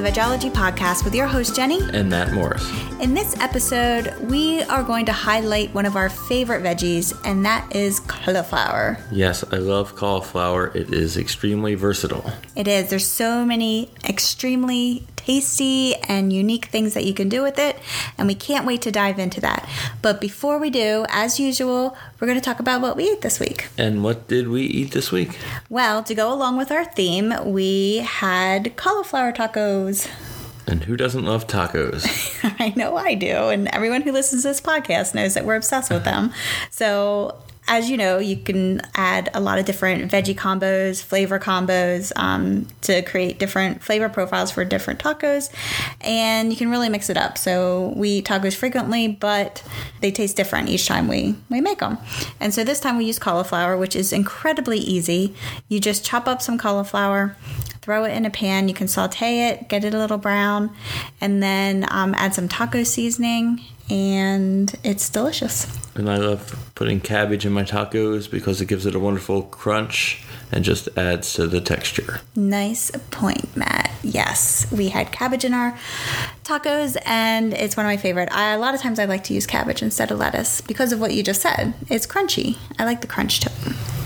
the Vegology Podcast with your host, Jenny. And Matt Morris. In this episode, we are going to highlight one of our favorite veggies, and that is cauliflower. Yes, I love cauliflower. It is extremely versatile. It is. There's so many extremely tasty and unique things that you can do with it, and we can't wait to dive into that. But before we do, as usual, we're going to talk about what we ate this week. And what did we eat this week? Well, to go along with our theme, we had cauliflower tacos. And who doesn't love tacos? I know I do, and everyone who listens to this podcast knows that we're obsessed with them. So as you know, you can add a lot of different veggie combos, flavor combos um, to create different flavor profiles for different tacos, and you can really mix it up. So we eat tacos frequently, but they taste different each time we we make them. And so this time we use cauliflower, which is incredibly easy. You just chop up some cauliflower, throw it in a pan. You can saute it, get it a little brown, and then um, add some taco seasoning, and it's delicious. And I love putting cabbage in my tacos because it gives it a wonderful crunch and just adds to the texture. Nice point, Matt. Yes, we had cabbage in our tacos, and it's one of my favorite. I, a lot of times I like to use cabbage instead of lettuce because of what you just said. It's crunchy. I like the crunch to it.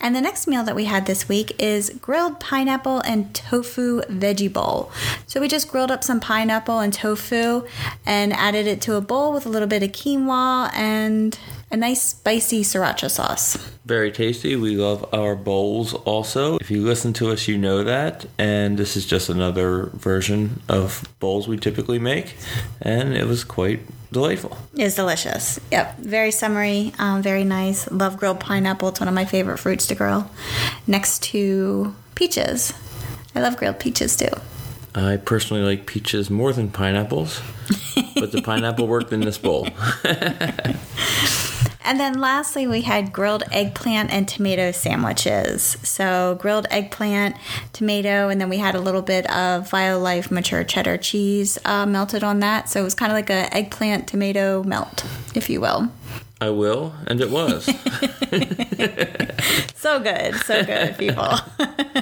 And the next meal that we had this week is grilled pineapple and tofu veggie bowl. So we just grilled up some pineapple and tofu and added it to a bowl with a little bit of quinoa and a nice spicy sriracha sauce. Very tasty. We love our bowls also. If you listen to us, you know that. And this is just another version of bowls we typically make. And it was quite delightful. It's delicious. Yep. Very summery, um, very nice. Love grilled pineapple. It's one of my favorite fruits to grill. Next to peaches. I love grilled peaches too. I personally like peaches more than pineapples, but the pineapple worked in this bowl. And then lastly, we had grilled eggplant and tomato sandwiches. So, grilled eggplant, tomato, and then we had a little bit of Violife mature cheddar cheese uh, melted on that. So, it was kind of like a eggplant tomato melt, if you will. I will, and it was. so good, so good, people.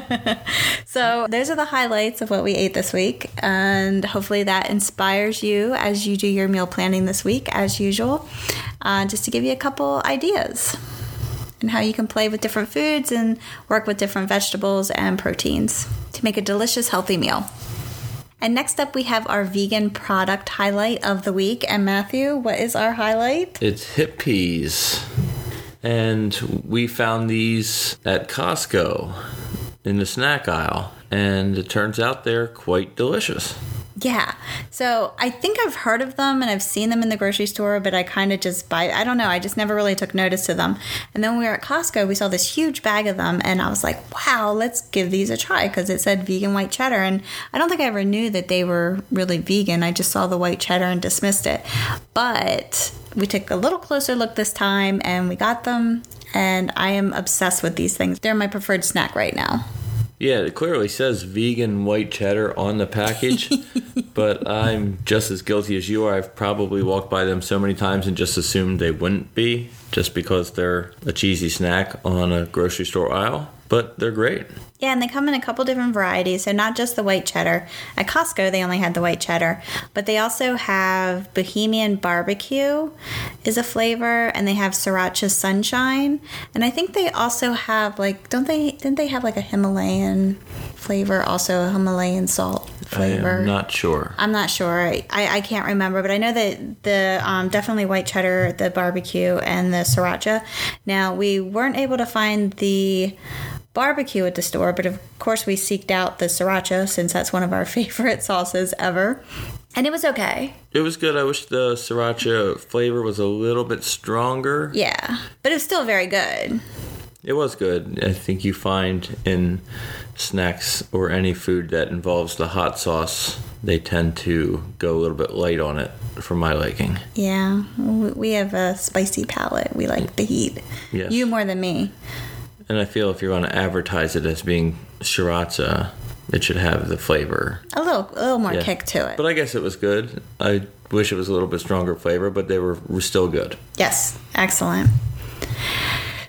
so, those are the highlights of what we ate this week, and hopefully that inspires you as you do your meal planning this week, as usual, uh, just to give you a couple ideas and how you can play with different foods and work with different vegetables and proteins to make a delicious, healthy meal. And next up, we have our vegan product highlight of the week. And Matthew, what is our highlight? It's Hippeas. And we found these at Costco in the snack aisle. And it turns out they're quite delicious. Yeah. So I think I've heard of them and I've seen them in the grocery store, but I kind of just buy, I don't know, I just never really took notice to them. And then we were at Costco, we saw this huge bag of them and I was like, wow, let's give these a try because it said vegan white cheddar. And I don't think I ever knew that they were really vegan. I just saw the white cheddar and dismissed it. But we took a little closer look this time and we got them. And I am obsessed with these things. They're my preferred snack right now. Yeah, it clearly says vegan white cheddar on the package, but I'm just as guilty as you are. I've probably walked by them so many times and just assumed they wouldn't be just because they're a cheesy snack on a grocery store aisle, but they're great. Yeah, and they come in a couple different varieties. So, not just the white cheddar. At Costco, they only had the white cheddar, but they also have Bohemian Barbecue, is a flavor, and they have Sriracha Sunshine. And I think they also have, like, don't they, didn't they have like a Himalayan flavor, also a Himalayan salt flavor? I'm not sure. I'm not sure. I, I can't remember, but I know that the um, definitely white cheddar, the barbecue, and the Sriracha. Now, we weren't able to find the barbecue at the store, but of course we seeked out the sriracha since that's one of our favorite sauces ever. And it was okay. It was good. I wish the sriracha flavor was a little bit stronger. Yeah, but it was still very good. It was good. I think you find in snacks or any food that involves the hot sauce, they tend to go a little bit light on it for my liking. Yeah, we have a spicy palate. We like the heat. Yes. You more than me. And I feel if you're going to advertise it as being sriracha, it should have the flavor. A little, a little more Yeah. kick to it. But I guess it was good. I wish it was a little bit stronger flavor, but they were, were still good. Yes, excellent.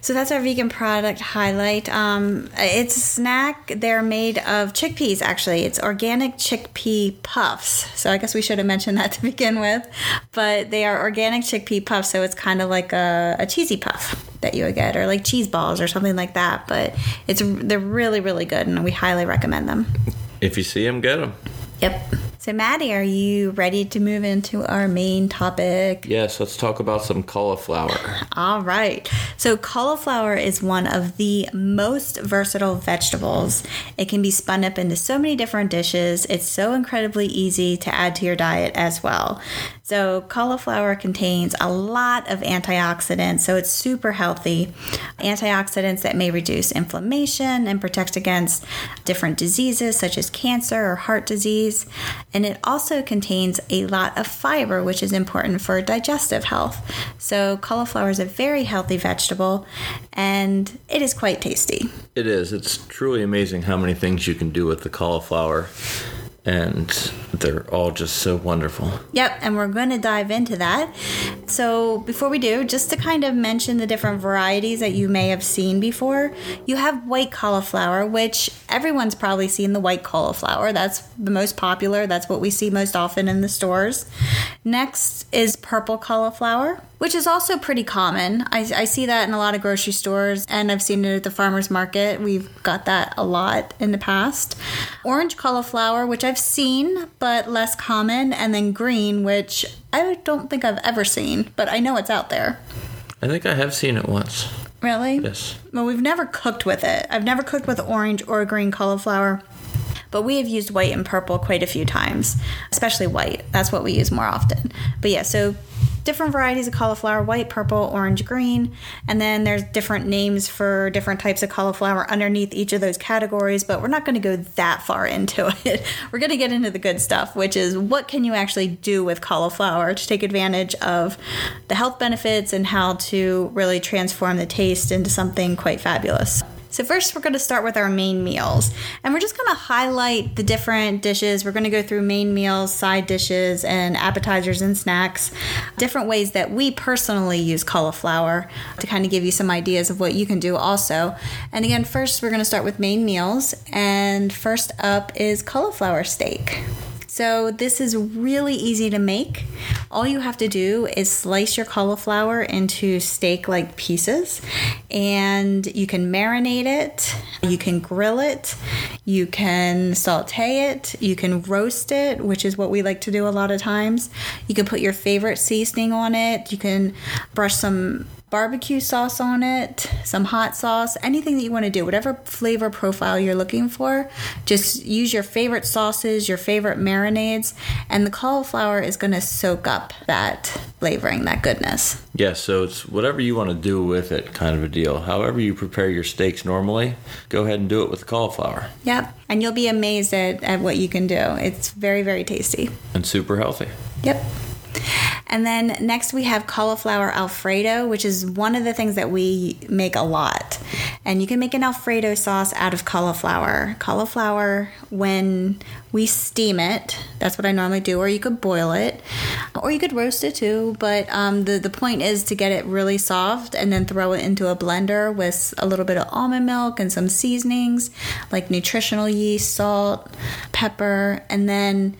So that's our vegan product highlight. Um, it's a snack. They're made of chickpeas, actually. It's organic chickpea puffs. So I guess we should have mentioned that to begin with. But they are organic chickpea puffs, so it's kind of like a, a cheesy puff that you would get, or like cheese balls or something like that. But it's they're really, really good, and we highly recommend them. If you see them, get them. Yep. So, Maddie, are you ready to move into our main topic? Yes, let's talk about some cauliflower. All right. So, cauliflower is one of the most versatile vegetables. It can be spun up into so many different dishes. It's so incredibly easy to add to your diet as well. So, cauliflower contains a lot of antioxidants, so it's super healthy. Antioxidants that may reduce inflammation and protect against different diseases such as cancer or heart disease. And it also contains a lot of fiber, which is important for digestive health. So, cauliflower is a very healthy vegetable and it is quite tasty. It is. It's truly amazing how many things you can do with the cauliflower and they're all just so wonderful. Yep, and we're going to dive into that. So, before we do, just to kind of mention the different varieties that you may have seen before, you have white cauliflower, which everyone's probably seen the white cauliflower. That's the most popular, that's what we see most often in the stores. Next is purple cauliflower, which is also pretty common. I, I, see that in a lot of grocery stores, and I've seen it at the farmer's market. We've got that a lot in the past. Orange cauliflower, which I've seen, but less common, and then green, which I don't think I've ever seen, but I know it's out there. I think I have seen it once. Really? Yes. Well, we've never cooked with it. I've never cooked with orange or green cauliflower but we have used white and purple quite a few times, especially white. That's what we use more often. But yeah, so different varieties of cauliflower white, purple, orange, green. And then there's different names for different types of cauliflower underneath each of those categories, but we're not going to go that far into it. We're going to get into the good stuff, which is what can you actually do with cauliflower to take advantage of the health benefits and how to really transform the taste into something quite fabulous. So, first, we're going to start with our main meals. And we're just going to highlight the different dishes. We're going to go through main meals, side dishes, and appetizers and snacks, different ways that we personally use cauliflower to kind of give you some ideas of what you can do also. And again, first, we're going to start with main meals. And first up is cauliflower steak. So, this is really easy to make. All you have to do is slice your cauliflower into steak like pieces, and you can marinate it, you can grill it, you can saute it, you can roast it, which is what we like to do a lot of times. You can put your favorite seasoning on it, you can brush some barbecue sauce on it, some hot sauce, anything that you want to do, whatever flavor profile you're looking for. Just use your favorite sauces, your favorite marinades, and the cauliflower is going to soak up that flavoring, that goodness. Yeah, so it's whatever you want to do with it kind of a deal. However, you prepare your steaks normally, go ahead and do it with the cauliflower. Yep, and you'll be amazed at, at what you can do. It's very, very tasty. And super healthy. Yep. And then next we have cauliflower Alfredo, which is one of the things that we make a lot. And you can make an Alfredo sauce out of cauliflower. Cauliflower, when we steam it, that's what I normally do, or you could boil it, or you could roast it too. But um, the, the point is to get it really soft and then throw it into a blender with a little bit of almond milk and some seasonings like nutritional yeast, salt, pepper, and then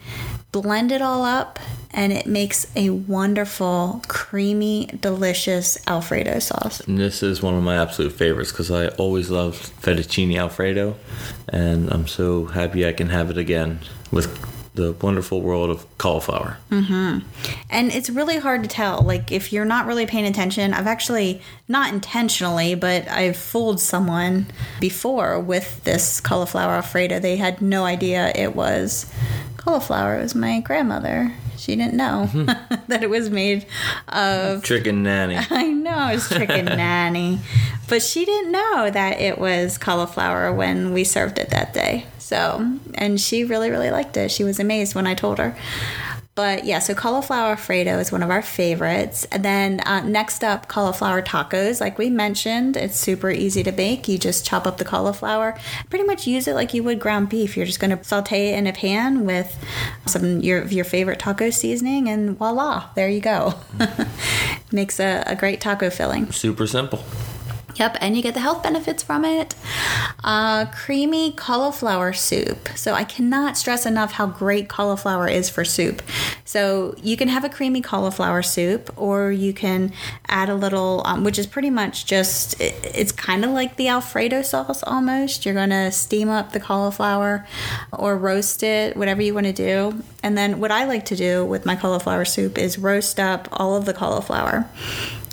blend it all up and it makes a wonderful, creamy, delicious Alfredo sauce. And this is one of my absolute favorites because I always loved fettuccine Alfredo, and I'm so happy I can have it again with the wonderful world of cauliflower. Mm-hmm. And it's really hard to tell. Like, if you're not really paying attention, I've actually, not intentionally, but I've fooled someone before with this cauliflower Alfredo. They had no idea it was cauliflower. It was my grandmother. She didn't know mm-hmm. that it was made of chicken nanny. I know it's chicken nanny, but she didn't know that it was cauliflower when we served it that day. So, and she really, really liked it. She was amazed when I told her. But yeah, so cauliflower Alfredo is one of our favorites. And then uh, next up, cauliflower tacos. Like we mentioned, it's super easy to bake. You just chop up the cauliflower, pretty much use it like you would ground beef. You're just going to saute it in a pan with some your your favorite taco seasoning, and voila, there you go. Makes a, a great taco filling. Super simple. Yep, and you get the health benefits from it. Uh, creamy cauliflower soup. So I cannot stress enough how great cauliflower is for soup. So you can have a creamy cauliflower soup, or you can add a little, um, which is pretty much just, it, it's kind of like the Alfredo sauce almost. You're going to steam up the cauliflower or roast it, whatever you want to do. And then what I like to do with my cauliflower soup is roast up all of the cauliflower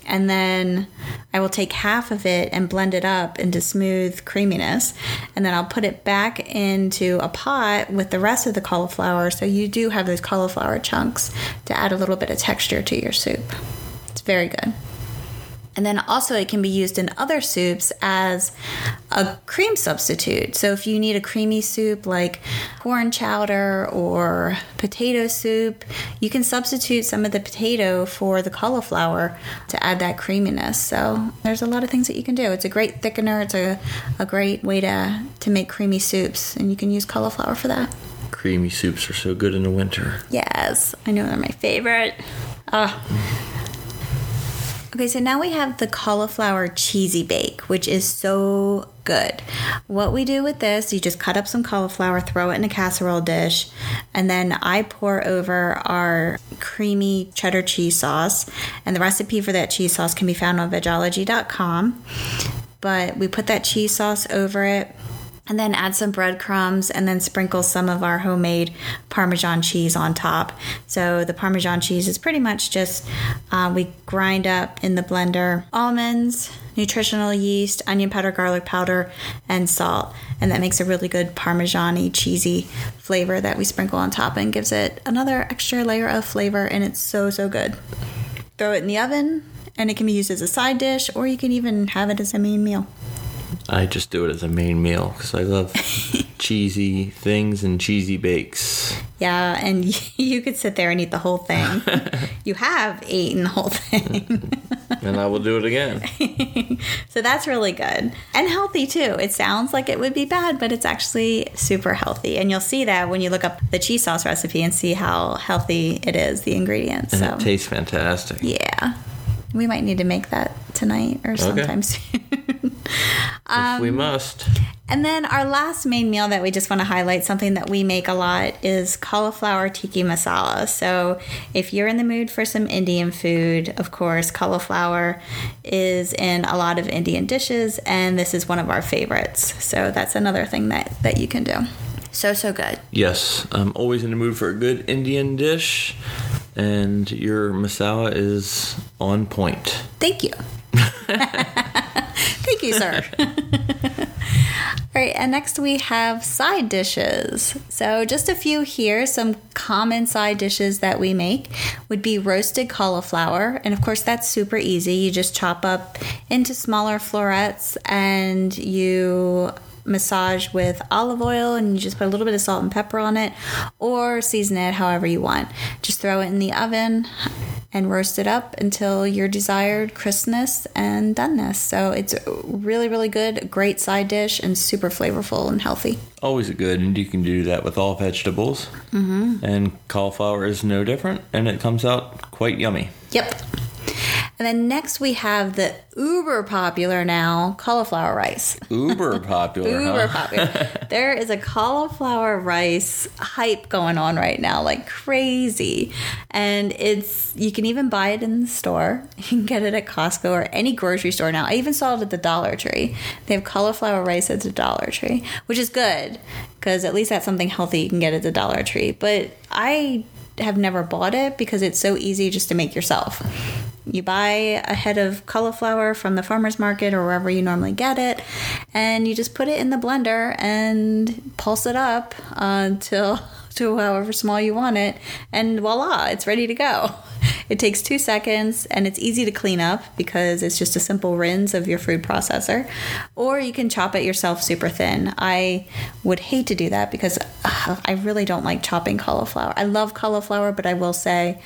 and then I will take half of it and blend it up into smooth creaminess, and then I'll put it back into a pot with the rest of the cauliflower. So you do have those cauliflower chunks to add a little bit of texture to your soup. It's very good. And then also, it can be used in other soups as a cream substitute. So, if you need a creamy soup like corn chowder or potato soup, you can substitute some of the potato for the cauliflower to add that creaminess. So, there's a lot of things that you can do. It's a great thickener, it's a, a great way to, to make creamy soups, and you can use cauliflower for that. Creamy soups are so good in the winter. Yes, I know they're my favorite. Oh. Okay, so now we have the cauliflower cheesy bake, which is so good. What we do with this, you just cut up some cauliflower, throw it in a casserole dish, and then I pour over our creamy cheddar cheese sauce. And the recipe for that cheese sauce can be found on vegology.com. But we put that cheese sauce over it and then add some breadcrumbs and then sprinkle some of our homemade parmesan cheese on top. So the parmesan cheese is pretty much just uh, we grind up in the blender almonds nutritional yeast onion powder garlic powder and salt. And that makes a really good parmesan cheesy flavor that we sprinkle on top and gives it another extra layer of flavor and it's so so good. Throw it in the oven and it can be used as a side dish or you can even have it as a main meal I just do it as a main meal because I love cheesy things and cheesy bakes. Yeah, and you could sit there and eat the whole thing. you have eaten the whole thing. and I will do it again. so that's really good and healthy too. It sounds like it would be bad, but it's actually super healthy. And you'll see that when you look up the cheese sauce recipe and see how healthy it is, the ingredients. And so. it tastes fantastic. Yeah. We might need to make that tonight or sometime okay. soon. Um, we must. And then our last main meal that we just want to highlight, something that we make a lot, is cauliflower tikka masala. So if you're in the mood for some Indian food, of course, cauliflower is in a lot of Indian dishes, and this is one of our favorites. So that's another thing that, that you can do. So, so good. Yes, I'm always in the mood for a good Indian dish and your masala is on point. Thank you. Sir. All right, and next we have side dishes. So, just a few here. Some common side dishes that we make would be roasted cauliflower. And of course, that's super easy. You just chop up into smaller florets and you massage with olive oil and you just put a little bit of salt and pepper on it or season it however you want. Just throw it in the oven and roast it up until your desired crispness and doneness. So it's really, really good, great side dish, and super flavorful and healthy. Always a good, and you can do that with all vegetables. Mm-hmm. And cauliflower is no different, and it comes out quite yummy. Yep. And then next we have the uber popular now cauliflower rice. Uber popular. uber huh? popular. there is a cauliflower rice hype going on right now, like crazy. And it's you can even buy it in the store. You can get it at Costco or any grocery store now. I even saw it at the Dollar Tree. They have cauliflower rice at the Dollar Tree, which is good because at least that's something healthy you can get at the Dollar Tree. But I have never bought it because it's so easy just to make yourself. You buy a head of cauliflower from the farmer's market or wherever you normally get it, and you just put it in the blender and pulse it up until to however small you want it, and voila, it's ready to go. It takes two seconds and it's easy to clean up because it's just a simple rinse of your food processor. Or you can chop it yourself super thin. I would hate to do that because uh, I really don't like chopping cauliflower. I love cauliflower, but I will say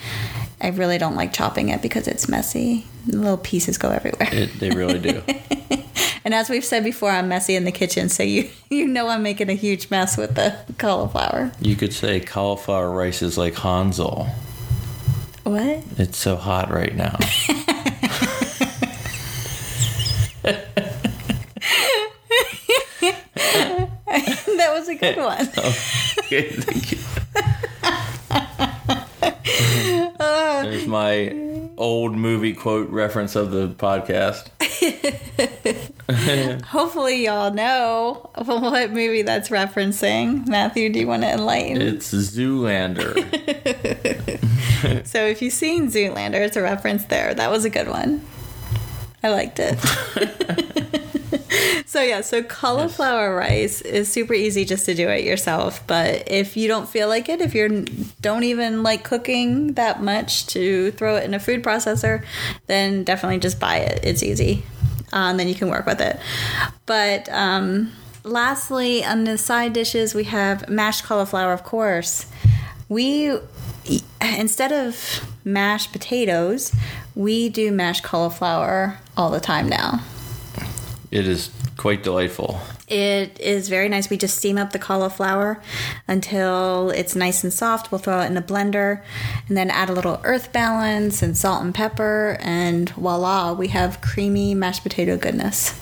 I really don't like chopping it because it's messy. Little pieces go everywhere. It, they really do. and as we've said before, I'm messy in the kitchen, so you you know I'm making a huge mess with the cauliflower. You could say cauliflower rice is like Hansel. What? It's so hot right now. that was a good one. okay, thank you. There's my old movie quote reference of the podcast. Hopefully, y'all know what movie that's referencing. Matthew, do you want to enlighten? It's Zoolander. so, if you've seen Zoolander, it's a reference there. That was a good one. I liked it. So yeah, so cauliflower rice is super easy just to do it yourself. But if you don't feel like it, if you don't even like cooking that much to throw it in a food processor, then definitely just buy it. It's easy. Um, then you can work with it. But um, lastly, on the side dishes, we have mashed cauliflower, of course. We instead of mashed potatoes, we do mashed cauliflower all the time now. It is quite delightful. It is very nice. We just steam up the cauliflower until it's nice and soft. We'll throw it in a blender and then add a little earth balance and salt and pepper, and voila, we have creamy mashed potato goodness.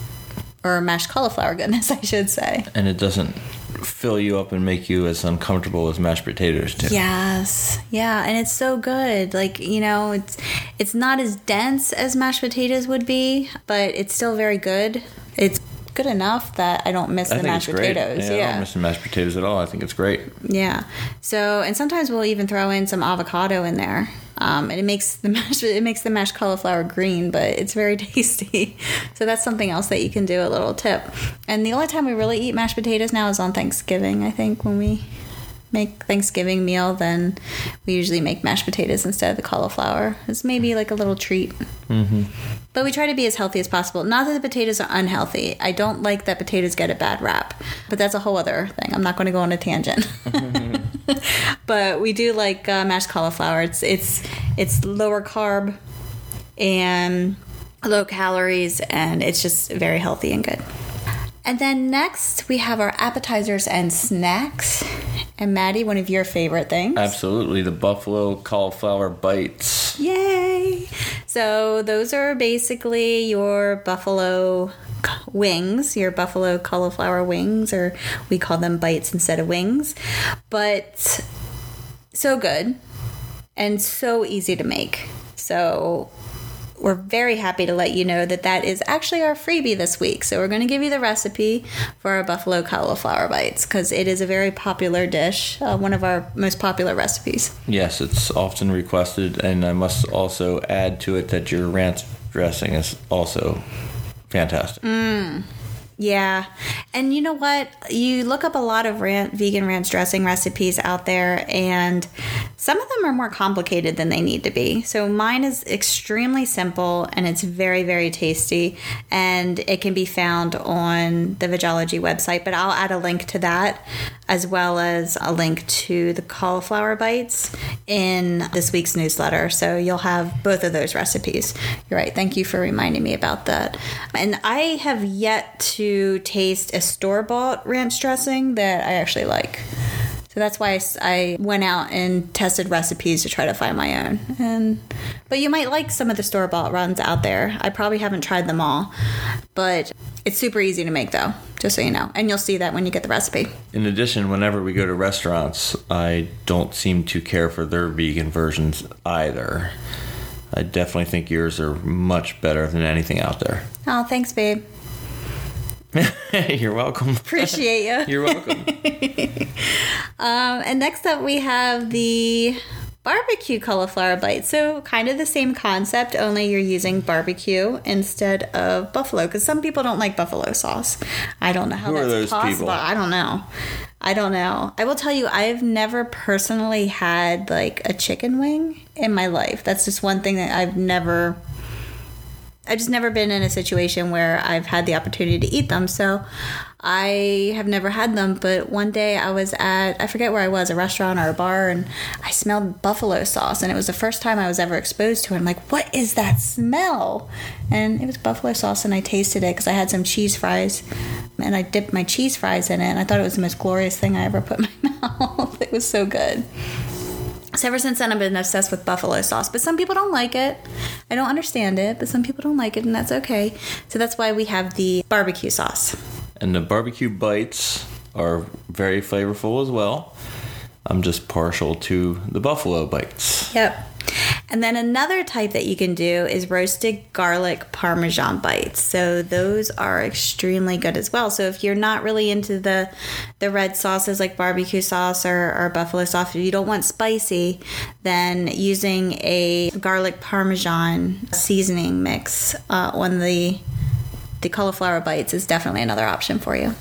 Or mashed cauliflower goodness, I should say. And it doesn't fill you up and make you as uncomfortable as mashed potatoes do. Yes. Yeah, and it's so good. Like, you know, it's it's not as dense as mashed potatoes would be, but it's still very good. It's good enough that I don't miss I the mashed potatoes. Yeah, I don't miss the mashed potatoes at all. I think it's great. Yeah. So, and sometimes we'll even throw in some avocado in there. Um, and it makes the mashed it makes the mashed cauliflower green, but it's very tasty. So that's something else that you can do. A little tip. And the only time we really eat mashed potatoes now is on Thanksgiving. I think when we make Thanksgiving meal, then we usually make mashed potatoes instead of the cauliflower. It's maybe like a little treat. Mm-hmm. But we try to be as healthy as possible. Not that the potatoes are unhealthy. I don't like that potatoes get a bad rap, but that's a whole other thing. I'm not going to go on a tangent. but we do like uh, mashed cauliflower. It's it's it's lower carb and low calories, and it's just very healthy and good. And then next we have our appetizers and snacks. And Maddie, one of your favorite things. Absolutely, the buffalo cauliflower bites. Yay! So those are basically your buffalo wings, your buffalo cauliflower wings, or we call them bites instead of wings. But so good and so easy to make. So we're very happy to let you know that that is actually our freebie this week. So we're going to give you the recipe for our buffalo cauliflower bites because it is a very popular dish, uh, one of our most popular recipes. Yes, it's often requested, and I must also add to it that your ranch dressing is also fantastic. Mm. Yeah. And you know what? You look up a lot of vegan ranch dressing recipes out there, and some of them are more complicated than they need to be. So mine is extremely simple and it's very, very tasty. And it can be found on the Vegology website, but I'll add a link to that as well as a link to the cauliflower bites in this week's newsletter. So you'll have both of those recipes. You're right. Thank you for reminding me about that. And I have yet to taste a store bought ranch dressing that I actually like. So that's why I went out and tested recipes to try to find my own. And but you might like some of the store bought runs out there. I probably haven't tried them all, but it's super easy to make though, just so you know. And you'll see that when you get the recipe. In addition, whenever we go to restaurants, I don't seem to care for their vegan versions either. I definitely think yours are much better than anything out there. Oh, thanks, babe. You're welcome. Appreciate you. You're welcome. Um, and next up, we have the barbecue cauliflower bites. So, kind of the same concept, only you're using barbecue instead of buffalo. Because some people don't like buffalo sauce. I don't know how Who are those possible. people? I don't know. I don't know. I will tell you, I've never personally had like a chicken wing in my life. That's just one thing that I've never I've just never been in a situation where I've had the opportunity to eat them. So I have never had them. But one day I was at, I forget where I was, a restaurant or a bar, and I smelled buffalo sauce. And it was the first time I was ever exposed to it. I'm like, what is that smell? And it was buffalo sauce, and I tasted it because I had some cheese fries. And I dipped my cheese fries in it, and I thought it was the most glorious thing I ever put in my mouth. it was so good. So ever since then, I've been obsessed with buffalo sauce. But some people don't like it. I don't understand it, but some people don't like it, and that's okay. So that's why we have the barbecue sauce. and the barbecue bites are very flavorful as well. I'm just partial to the buffalo bites. Yep. And then another type that you can do is roasted garlic parmesan bites. So those are extremely good as well. So if you're not really into the the red sauces like barbecue sauce or, or buffalo sauce, if you don't want spicy, then using a garlic parmesan seasoning mix uh, on the the cauliflower bites is definitely another option for you.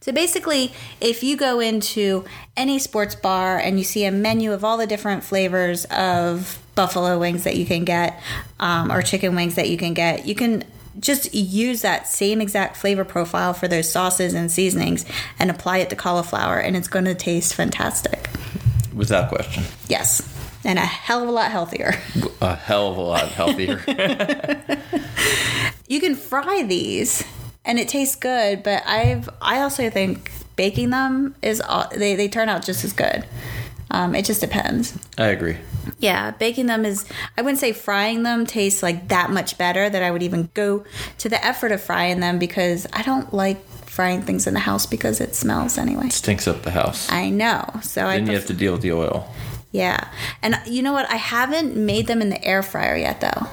So basically, if you go into any sports bar and you see a menu of all the different flavors of buffalo wings that you can get um, or chicken wings that you can get, you can just use that same exact flavor profile for those sauces and seasonings and apply it to cauliflower, and it's going to taste fantastic. Without question. Yes. And a hell of a lot healthier. A hell of a lot healthier. you can fry these and it tastes good, but I've I also think baking them is they they turn out just as good. Um, it just depends. I agree. Yeah, baking them is I wouldn't say frying them tastes like that much better that I would even go to the effort of frying them because I don't like frying things in the house because it smells anyway. It stinks up the house. I know. So then I pref- you have to deal with the oil. Yeah. And you know what? I haven't made them in the air fryer yet though.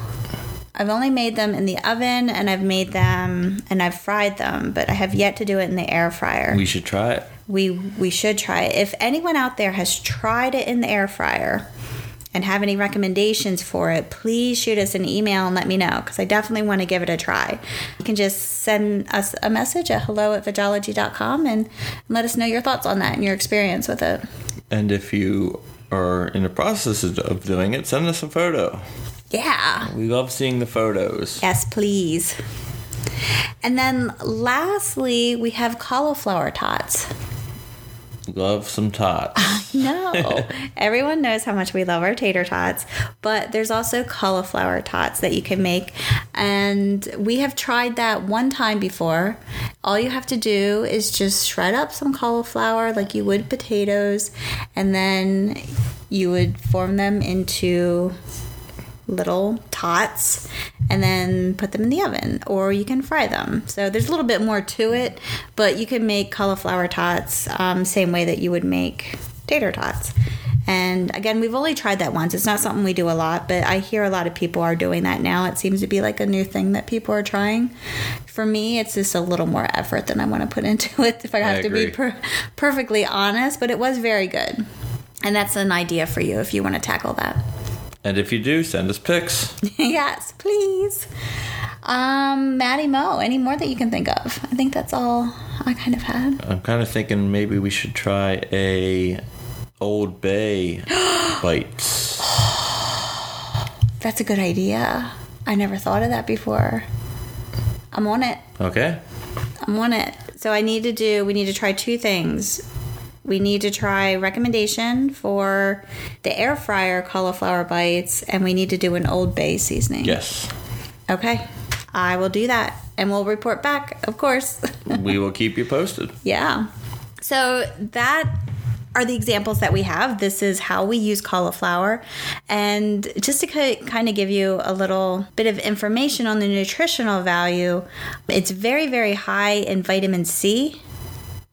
I've only made them in the oven and I've made them and I've fried them, but I have yet to do it in the air fryer. We should try it. We we should try it. If anyone out there has tried it in the air fryer and have any recommendations for it, please shoot us an email and let me know because I definitely want to give it a try. You can just send us a message at hello at vegology.com and let us know your thoughts on that and your experience with it. And if you are in the process of doing it, send us a photo. Yeah. We love seeing the photos. Yes, please. And then lastly, we have cauliflower tots. Love some tots. no. Everyone knows how much we love our tater tots, but there's also cauliflower tots that you can make. And we have tried that one time before. All you have to do is just shred up some cauliflower like you would potatoes, and then you would form them into little tots and then put them in the oven or you can fry them. So there's a little bit more to it but you can make cauliflower tots um, same way that you would make tater tots. And again we've only tried that once. It's not something we do a lot but i hear a lot of people are doing that now. It seems to be like a new thing that people are trying. For me it's just a little more effort than i want to put into it if i have I to be per- perfectly honest but it was very good. And that's an idea for you if you want to tackle that and if you do, send us pics. yes, please. Um, Maddie Mo, any more that you can think of? I think that's all I kind of had. I'm kind of thinking maybe we should try a Old Bay bites. that's a good idea. I never thought of that before. I'm on it. Okay. I'm on it. So I need to do. We need to try two things we need to try recommendation for the air fryer cauliflower bites and we need to do an old bay seasoning. Yes. Okay. I will do that and we'll report back of course. We will keep you posted. Yeah. So that are the examples that we have. This is how we use cauliflower. And just to kind of give you a little bit of information on the nutritional value, it's very, very high in vitamin C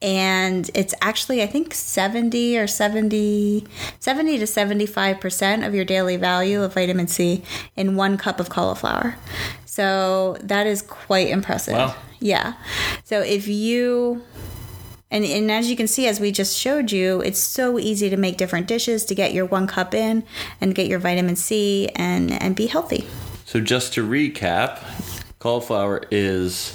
and it's actually i think 70 or 70 70 to 75% of your daily value of vitamin c in one cup of cauliflower. So that is quite impressive. Wow. yeah. So if you and, and as you can see as we just showed you it's so easy to make different dishes to get your one cup in and get your vitamin c and and be healthy. So just to recap cauliflower is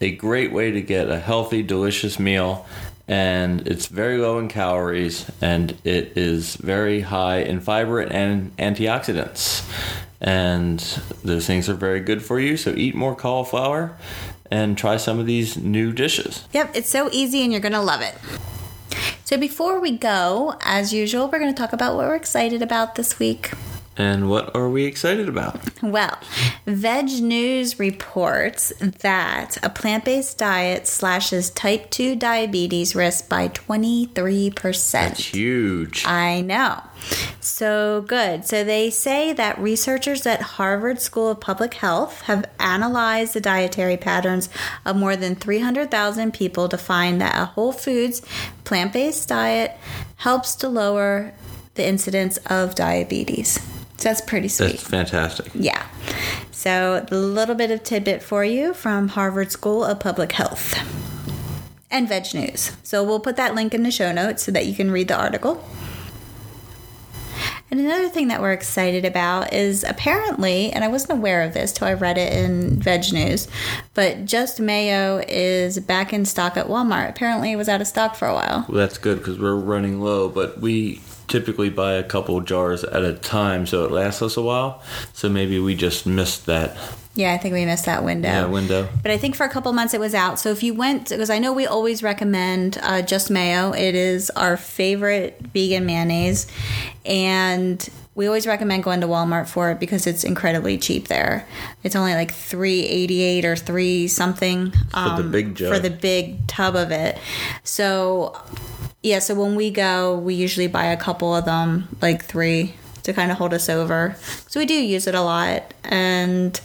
a great way to get a healthy, delicious meal. And it's very low in calories and it is very high in fiber and antioxidants. And those things are very good for you. So eat more cauliflower and try some of these new dishes. Yep, it's so easy and you're going to love it. So before we go, as usual, we're going to talk about what we're excited about this week. And what are we excited about? Well, Veg News reports that a plant based diet slashes type 2 diabetes risk by 23%. That's huge. I know. So good. So they say that researchers at Harvard School of Public Health have analyzed the dietary patterns of more than 300,000 people to find that a whole foods plant based diet helps to lower the incidence of diabetes. So that's pretty sweet. That's fantastic. Yeah. So, a little bit of tidbit for you from Harvard School of Public Health and Veg News. So, we'll put that link in the show notes so that you can read the article. And another thing that we're excited about is apparently, and I wasn't aware of this till I read it in Veg News, but Just Mayo is back in stock at Walmart. Apparently, it was out of stock for a while. Well, that's good because we're running low, but we typically buy a couple jars at a time so it lasts us a while. So maybe we just missed that Yeah, I think we missed that window. yeah, window. But I think for a couple months it was out. So if you went, because I know we always recommend uh, Just Mayo, it is our favorite vegan mayonnaise, and we always recommend going to Walmart for it because it's incredibly cheap there. It's only like three eighty eight or three something um, For the big jug. for the big tub of it. So yeah, so when we go, we usually buy a couple of them, like three, to kind of hold us over. So we do use it a lot, and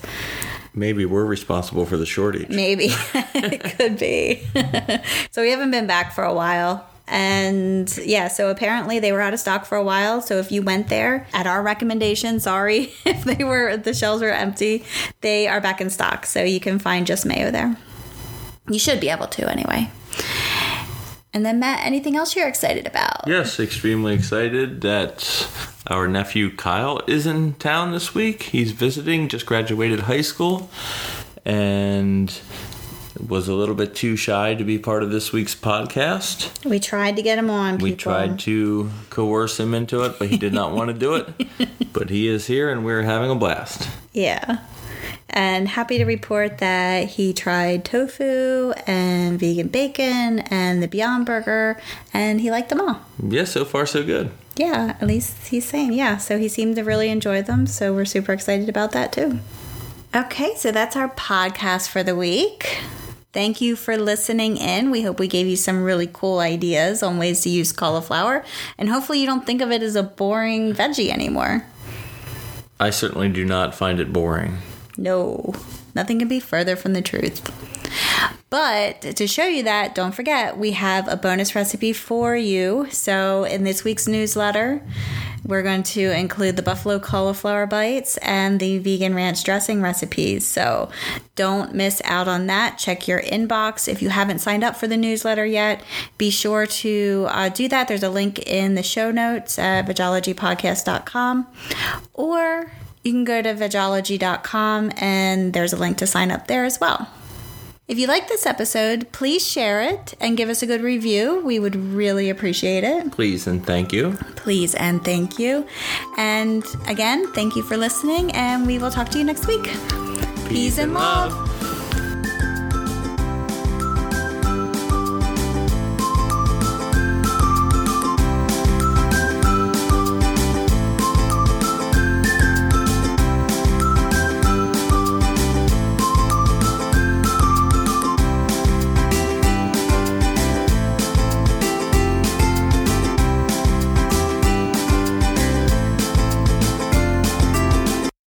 Maybe we're responsible for the shortage. Maybe it could be. so we haven't been back for a while. And yeah, so apparently they were out of stock for a while. So if you went there at our recommendation, sorry if they were the shelves were empty, they are back in stock. So you can find just mayo there. You should be able to anyway. And then Matt, anything else you're excited about? Yes, extremely excited that our nephew Kyle is in town this week. He's visiting, just graduated high school, and was a little bit too shy to be part of this week's podcast. We tried to get him on. We people. tried to coerce him into it, but he did not want to do it. But he is here, and we're having a blast. Yeah. And happy to report that he tried tofu and vegan bacon and the Beyond Burger, and he liked them all. Yeah, so far so good. Yeah, at least he's saying, yeah. So he seemed to really enjoy them. So we're super excited about that too. Okay, so that's our podcast for the week. Thank you for listening in. We hope we gave you some really cool ideas on ways to use cauliflower. And hopefully, you don't think of it as a boring veggie anymore. I certainly do not find it boring. No, nothing can be further from the truth. But to show you that, don't forget, we have a bonus recipe for you. So, in this week's newsletter, we're going to include the buffalo cauliflower bites and the vegan ranch dressing recipes. So, don't miss out on that. Check your inbox. If you haven't signed up for the newsletter yet, be sure to uh, do that. There's a link in the show notes at vegologypodcast.com or you can go to vegology.com and there's a link to sign up there as well. If you like this episode, please share it and give us a good review. We would really appreciate it. Please and thank you. Please and thank you. And again, thank you for listening, and we will talk to you next week. Peace and love.